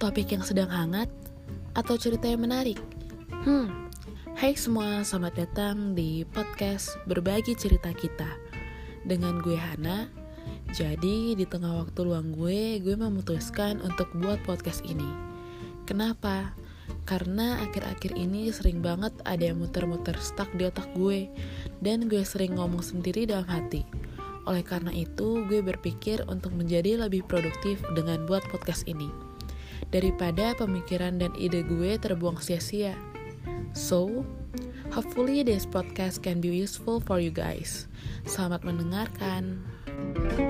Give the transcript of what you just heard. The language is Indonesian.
topik yang sedang hangat, atau cerita yang menarik? Hmm, hai semua, selamat datang di podcast Berbagi Cerita Kita. Dengan gue Hana. Jadi di tengah waktu luang gue, gue memutuskan untuk buat podcast ini. Kenapa? Karena akhir-akhir ini sering banget ada yang muter-muter stuck di otak gue Dan gue sering ngomong sendiri dalam hati. Oleh karena itu, gue berpikir untuk menjadi lebih produktif dengan buat podcast ini daripada pemikiran dan ide gue terbuang sia-sia. So, hopefully this podcast can be useful for you guys. Selamat mendengarkan. thank you